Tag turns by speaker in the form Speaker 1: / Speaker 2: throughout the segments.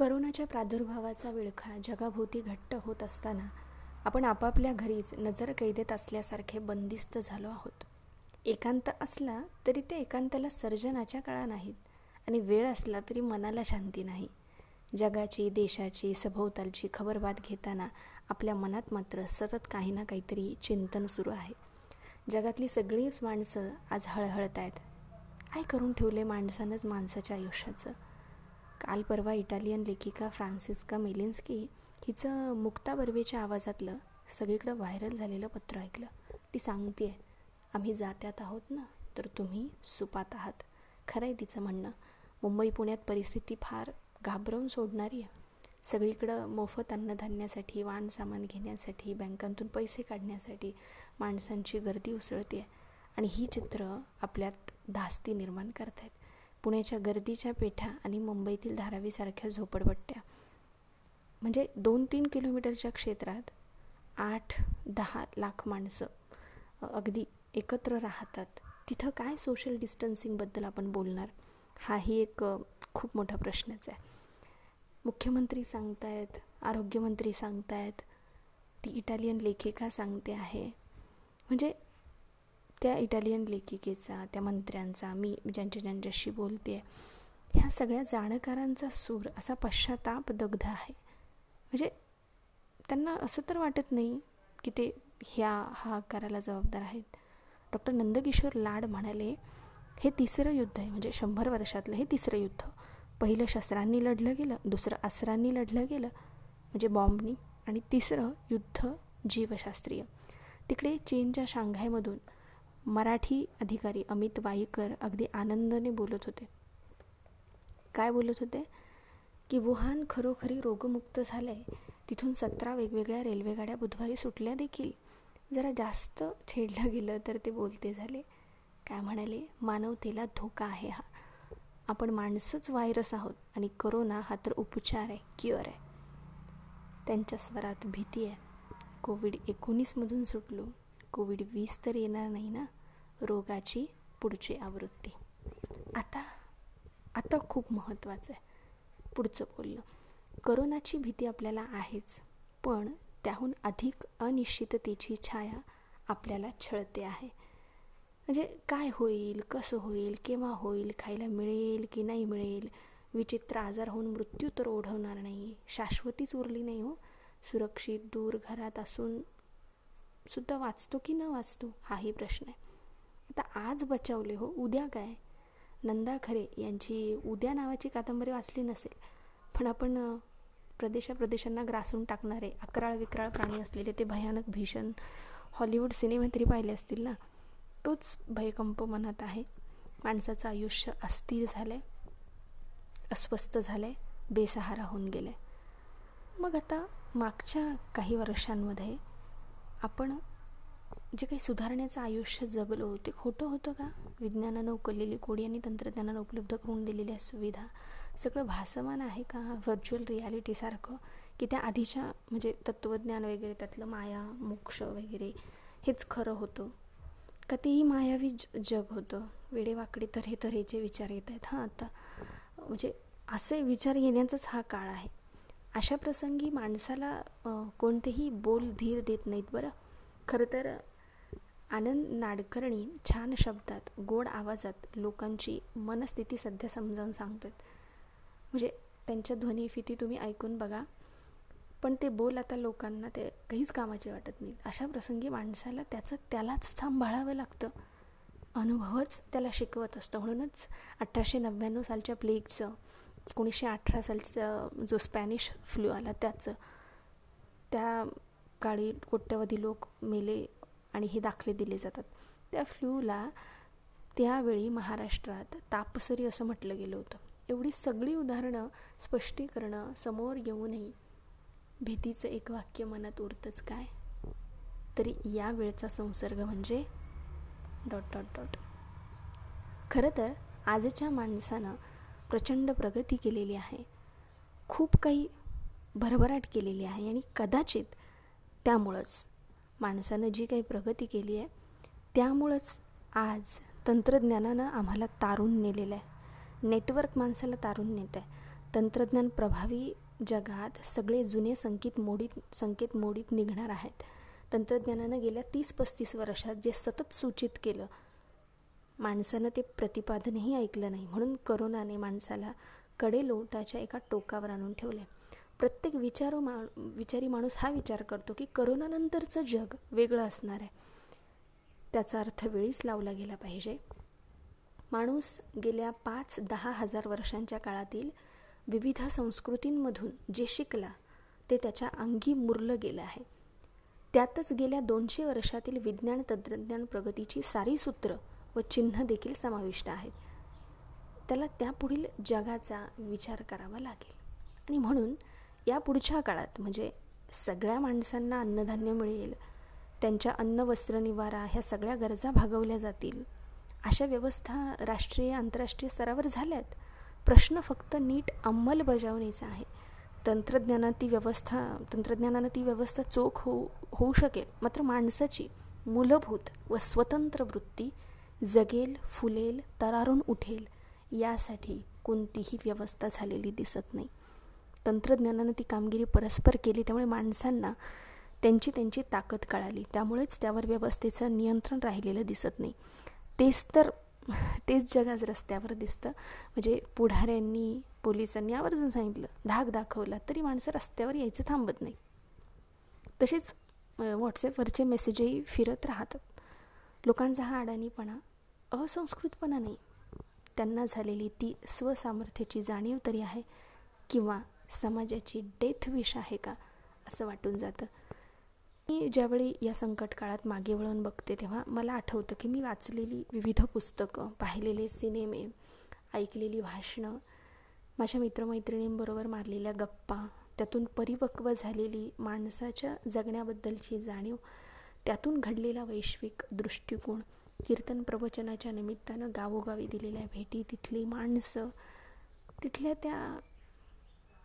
Speaker 1: करोनाच्या प्रादुर्भावाचा विळखा जगाभोवती घट्ट होत असताना आपण आपापल्या घरीच नजर कैदेत असल्यासारखे बंदिस्त झालो आहोत. एकांत असला तरी ते एकांताला सर्जनाच्या काळा नाहीत आणि वेळ असला तरी मनाला शांती नाही. जगाची देशाची सभोवतालची खबरबात घेताना आपल्या मनात मात्र सतत काही ना काहीतरी चिंतन सुरू आहे. जगातली सगळीच माणसं आज हळहळत आहेत काय करून ठेवले माणसानंच माणसाच्या आयुष्याचं? काल परवा इटालियन लेखिका फ्रान्सिस्का मेलिन्स्की हिचं मुक्ता बर्वेच्या आवाजातलं सगळीकडं व्हायरल झालेलं पत्र ऐकलं. ती सांगते आम्ही जात्यात आहोत ना तर तुम्ही सुपात आहात. खरं आहे तिचं म्हणणं. मुंबई पुण्यात परिस्थिती फार घाबरवून सोडणारी आहे. सगळीकडं मोफत अन्नधान्यासाठी वाण सामान घेण्यासाठी बँकांतून पैसे काढण्यासाठी माणसांची गर्दी उसळते आणि ही चित्र आपल्यात धास्ती निर्माण करत आहेत पुण्याच्या गर्दीच्या पेठा आणि मुंबईतील धारावीसारख्या झोपडपट्ट्या. म्हणजे दोन तीन किलोमीटरच्या क्षेत्रात आठ दहा लाख माणसं अगदी एकत्र राहतात. तिथं काय सोशल डिस्टन्सिंगबद्दल आपण बोलणार? हाही एक खूप मोठा प्रश्नच आहे. मुख्यमंत्री सांगतायत आरोग्यमंत्री सांगतायत ती इटालियन लेखिका सांगते आहे. म्हणजे त्या इटालियन लेखिकेचा त्या मंत्र्यांचा मी ज्यांच्या ज्यांच्याशी बोलते ह्या सगळ्या जाणकारांचा सूर असा पश्चाताप दग्ध आहे. म्हणजे त्यांना असं तर वाटत नाही की ते ह्या हा आकाराला जबाबदार आहेत. डॉक्टर नंदकिशोर लाड म्हणाले हे तिसरं युद्ध आहे म्हणजे शंभर वर्षातलं हे तिसरं युद्ध. पहिलं शस्त्रांनी लढलं गेलं दुसरं अस्त्रांनी लढलं गेलं म्हणजे बॉम्बनी. आणि तिसरं युद्ध जीवशास्त्रीय. तिकडे चीनच्या शांघायमधून मराठी अधिकारी अमित वाईकर अगदी आनंदाने बोलत होते. काय बोलत होते? की वुहान खरोखरी रोगमुक्त झालं आहे तिथून सतरा वेगवेगळ्या रेल्वेगाड्या बुधवारी सुटल्या देखील. जरा जास्त छेडलं गेलं तर ते बोलते झाले. काय म्हणाले? मानवतेला धोका आहे हा. आपण माणसंच व्हायरस आहोत आणि करोना हा तर उपचार आहे क्युअर आहे. त्यांच्या स्वरात भीती आहे. कोविड एकोणीसमधून सुटलो. कोविड वीस तर येणार नाही ना? रोगाची पुढची आवृत्ती. आता आता खूप महत्त्वाचं आहे. पुढचं बोलणं. करोनाची भीती आपल्याला आहेच पण त्याहून अधिक अनिश्चिततेची छाया आपल्याला छळते आहे. म्हणजे काय होईल कसं होईल केव्हा होईल खायला मिळेल की नाही मिळेल? विचित्र आजार होऊन मृत्यू तर ओढवणार नाही. शाश्वतीच उरली नाही हो. सुरक्षित दूर घरात असून सुद्धा वाचतो की न वाचतो हाही प्रश्न आहे. आता आज बचावले हो उद्या काय? नंदा खरे यांची उद्या नावाची कादंबरी वाचली नसेल पण आपण प्रदेशा प्रदेशांना ग्रासून टाकणारे अकराळ विक्राळ प्राणी असलेले ते भयानक भीषण हॉलिवूड सिनेमे तरी पाहिले असतील ना? तोच भयकंप मनात आहे. माणसाचं आयुष्य अस्थिर झालं आहे अस्वस्थ झालं आहे बेसहारा होऊन गेलं आहे मग आता मागच्या काही वर्षांमध्ये आपण जे काही सुधारण्याचं आयुष्य जगलो ते खोटं होतं का? विज्ञानानं उकललेली कोडी आणि तंत्रज्ञानानं उपलब्ध करून दिलेल्या सुविधा सगळं भासमान आहे का? व्हर्च्युअल रियालिटीसारखं की त्या आधीच्या म्हणजे तत्त्वज्ञान वगैरे त्यातलं माया मोक्ष वगैरे हेच खरं होतं? का तेही मायावी जग होतं? वेडेवाकडे तऱ्हे तऱ्हेचे विचार येत आहेत. हां आता म्हणजे असे विचार येण्याचाच हा काळ आहे. अशा प्रसंगी माणसाला कोणतेही बोल धीर देत नाहीत बरं. खरं तर आनंद नाडकर्णी छान शब्दात गोड आवाजात लोकांची मनस्थिती सध्या समजावून सांगतात. म्हणजे त्यांच्या ध्वनिफिती तुम्ही ऐकून बघा. पण ते बोल आता लोकांना ते काहीच कामाचे वाटत नाहीत. अशा प्रसंगी माणसाला त्याचं त्यालाच सांभाळावं लागतं. अनुभवच त्याला शिकवत असतो. म्हणूनच अठराशे नव्याण्णव सालच्या प्लेगचं एकोणीसशे अठरा सालचा जो स्पॅनिश फ्लू आला त्याचं. त्या काळी कोट्यवधी लोक मेले आणि हे दाखले दिले जातात. त्या फ्लूला त्यावेळी महाराष्ट्रात तापसरी असं म्हटलं गेलं होतं. एवढी सगळी उदाहरणं स्पष्टीकरणं समोर येऊनही भीतीचं एक वाक्य मनात उरतंच काय? तरी या वेळचा संसर्ग म्हणजे डॉट डॉट डॉट. खरं तर आजच्या माणसानं प्रचंड प्रगती केलेली आहे. खूप काही भरभराट केलेली आहे आणि कदाचित त्यामुळंच माणसानं जी काही प्रगती केली आहे त्यामुळंच आज तंत्रज्ञानानं आम्हाला तारून नेलेलं आहे. नेटवर्क माणसाला तारून नेत आहे. तंत्रज्ञान प्रभावी जगात सगळे जुने संकेत मोडीत संकेत मोडीत निघणार आहेत. तंत्रज्ञानानं गेल्या तीस पस्तीस वर्षात जे सतत सूचित केलं माणसानं ते प्रतिपादनही ऐकलं नाही. म्हणून करोनाने माणसाला कडे लोटाच्या एका टोकावर आणून ठेवले प्रत्येक विचारो मा विचारी माणूस हा विचार करतो की करोनानंतरचं जग वेगळं असणार आहे. त्याचा अर्थ वेळीच लावला गेला पाहिजे. माणूस गेल्या पाच दहा हजार वर्षांच्या काळातील विविध संस्कृतींमधून जे शिकला ते त्याच्या अंगी मुरलं गेलं आहे. त्यातच गेल्या दोनशे वर्षातील विज्ञान तंत्रज्ञान प्रगतीची सारी सूत्र व चिन्ह देखील समाविष्ट आहेत. त्याला त्यापुढील जगाचा विचार करावा लागेल. आणि म्हणून या पुढच्या काळात म्हणजे सगळ्या माणसांना अन्नधान्य मिळेल त्यांच्या अन्न वस्त्र निवारा ह्या सगळ्या गरजा भागवल्या जातील अशा व्यवस्था राष्ट्रीय आंतरराष्ट्रीय स्तरावर झाल्यात. प्रश्न फक्त नीट अंमलबजावणीचा आहे. तंत्रज्ञानात ती व्यवस्था तंत्रज्ञानानं ती व्यवस्था चोख होऊ होऊ शकेल. मात्र माणसाची मूलभूत व स्वतंत्र वृत्ती जगेल फुलेल तरारून उठेल यासाठी कोणतीही व्यवस्था झालेली दिसत नाही. तंत्रज्ञानानं ती कामगिरी परस्पर केली त्यामुळे माणसांना त्यांची त्यांची ताकद कळाली. त्यामुळेच त्यावर व्यवस्थेचं नियंत्रण राहिलेलं दिसत नाही. तेच तर तेच जग आज रस्त्यावर दिसतं. म्हणजे पुढाऱ्यांनी पोलिसांनी आवर्जून सांगितलं धाक दाखवला तरी माणसं रस्त्यावर यायचं थांबत नाही. तसेच व्हॉट्सॲपवरचे मेसेजही फिरत राहतात. लोकांचा हा अडाणीपणा असंस्कृतपणा नाही. त्यांना झालेली ती स्वसामर्थ्याची जाणीव तरी आहे किंवा समाजाची डेथ विष आहे का असं वाटून जातं. मी ज्यावेळी या संकट काळात मागे वळून बघते तेव्हा मला आठवतं की मी वाचलेली विविध पुस्तकं पाहिलेले सिनेमे ऐकलेली भाषणं माझ्या मित्रमैत्रिणींबरोबर मारलेल्या गप्पा त्यातून परिपक्व झालेली माणसाच्या जगण्याबद्दलची जाणीव त्यातून घडलेला वैश्विक दृष्टिकोन कीर्तन प्रवचनाच्या निमित्तानं गावोगावी दिलेल्या भेटी तिथली माणसं तिथल्या त्या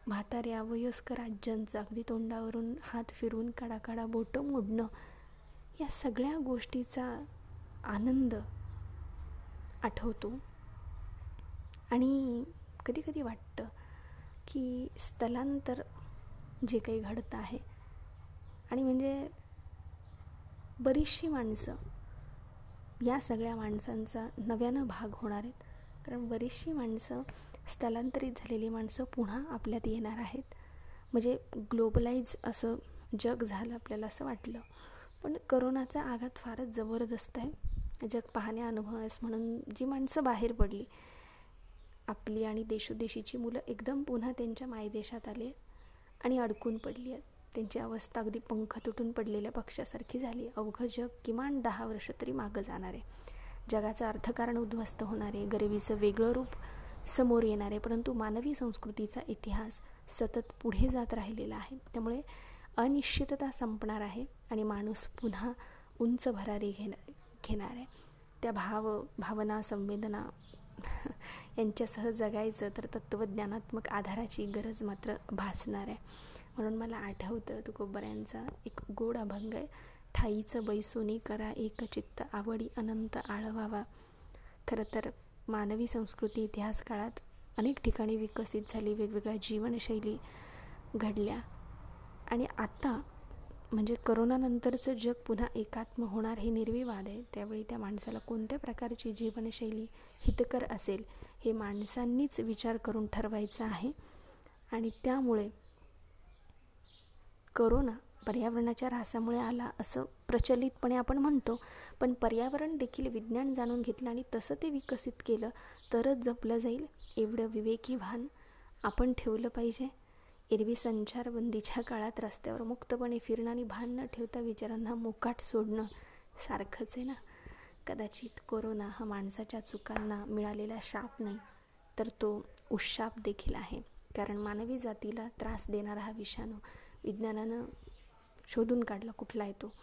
Speaker 1: म्हाताऱ्या वयस्कर आज्यांचं अगदी तोंडावरून हात फिरून काडाकाडा बोटं मोडणं या सगळ्या गोष्टीचा आनंद आठवतो. आणि कधी कधी वाटतं की स्थलांतर जे काही घडतं आहे आणि म्हणजे बरीचशी माणसं या सगळ्या माणसांचा नव्यानं भाग होणार आहेत. कारण बरीचशी माणसं स्थलांतरित झालेली माणसं पुन्हा आपल्यात येणार आहेत. म्हणजे ग्लोबलाइज असं जग झालं आपल्याला असं वाटलं. पण करोनाचा आघात फारच जबरदस्त आहे. जग पाहण्या अनुभवण्यास म्हणून जी माणसं बाहेर पडली आपली आणि देशोदेशीची मुलं एकदम पुन्हा त्यांच्या मायदेशात आले आणि अडकून पडली आहेत. त्यांची अवस्था अगदी पंख तुटून पडलेल्या पक्षासारखी झाली. अवघं जग किमान दहा वर्ष तरी मागं जाणार. आहे जगाचं अर्थकारण उद्ध्वस्त होणारे गरिबीचं वेगळं रूप समोर येणार आहे परंतु मानवी संस्कृतीचा इतिहास सतत पुढे जात राहिलेला आहे. त्यामुळे अनिश्चितता संपणार आहे आणि माणूस पुन्हा उंच भरारी घेणार घेणार आहे. त्या भाव भावना संवेदना यांच्यासह जगायचं तर तत्त्वज्ञानात्मक आधाराची गरज मात्र भासणार आहे. म्हणून मला आठवतं तुकोबऱ्यांचा एक गोड अभंग आहे. ठाईचं बैसोनी करा एक चित्त आवडी अनंत आळवावा. खरं तर मानवी संस्कृती इतिहास काळात अनेक ठिकाणी विकसित झाली वेगवेगळ्या जीवनशैली घडल्या. आणि आता म्हणजे करोनानंतरचं जग पुन्हा एकात्म होणार हे निर्विवाद आहे. त्यावेळी त्या माणसाला कोणत्या प्रकारची जीवनशैली हितकर असेल हे माणसांनीच विचार करून ठरवायचं आहे. आणि त्यामुळे करोना पर्यावरणाच्या ऱ्हासामुळे आला असं प्रचलितपणे आपण म्हणतो. पण पर्यावरण देखील विज्ञान जाणून घेतलं आणि तसं ते विकसित केलं तरच जपलं जाईल एवढं विवेकी भान आपण ठेवलं पाहिजे. एरवी संचारबंदीच्या काळात रस्त्यावर मुक्तपणे फिरणं आणि भान न ठेवता विचारांना मोकाट सोडणं सारखंच आहे ना. कदाचित कोरोना हा माणसाच्या चुकांना मिळालेला शाप नाही तर तो उशाप देखील आहे. कारण मानवी जातीला त्रास देणारा हा विषाणू विज्ञानानं शोधून काढला कुठला येतो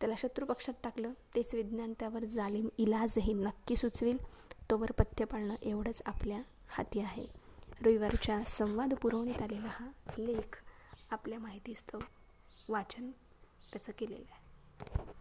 Speaker 1: त्याला शत्रू पक्षात टाकलं. तेच विज्ञान त्यावर जालीम इलाजही नक्की सुचवेल. तोवर पथ्य पाळणं एवढंच आपल्या हाती आहे. रविवारच्या संवाद पुरवण्यात आलेला हा लेख आपल्या माहितीस्तव वाचन त्याचं केलेलं आहे.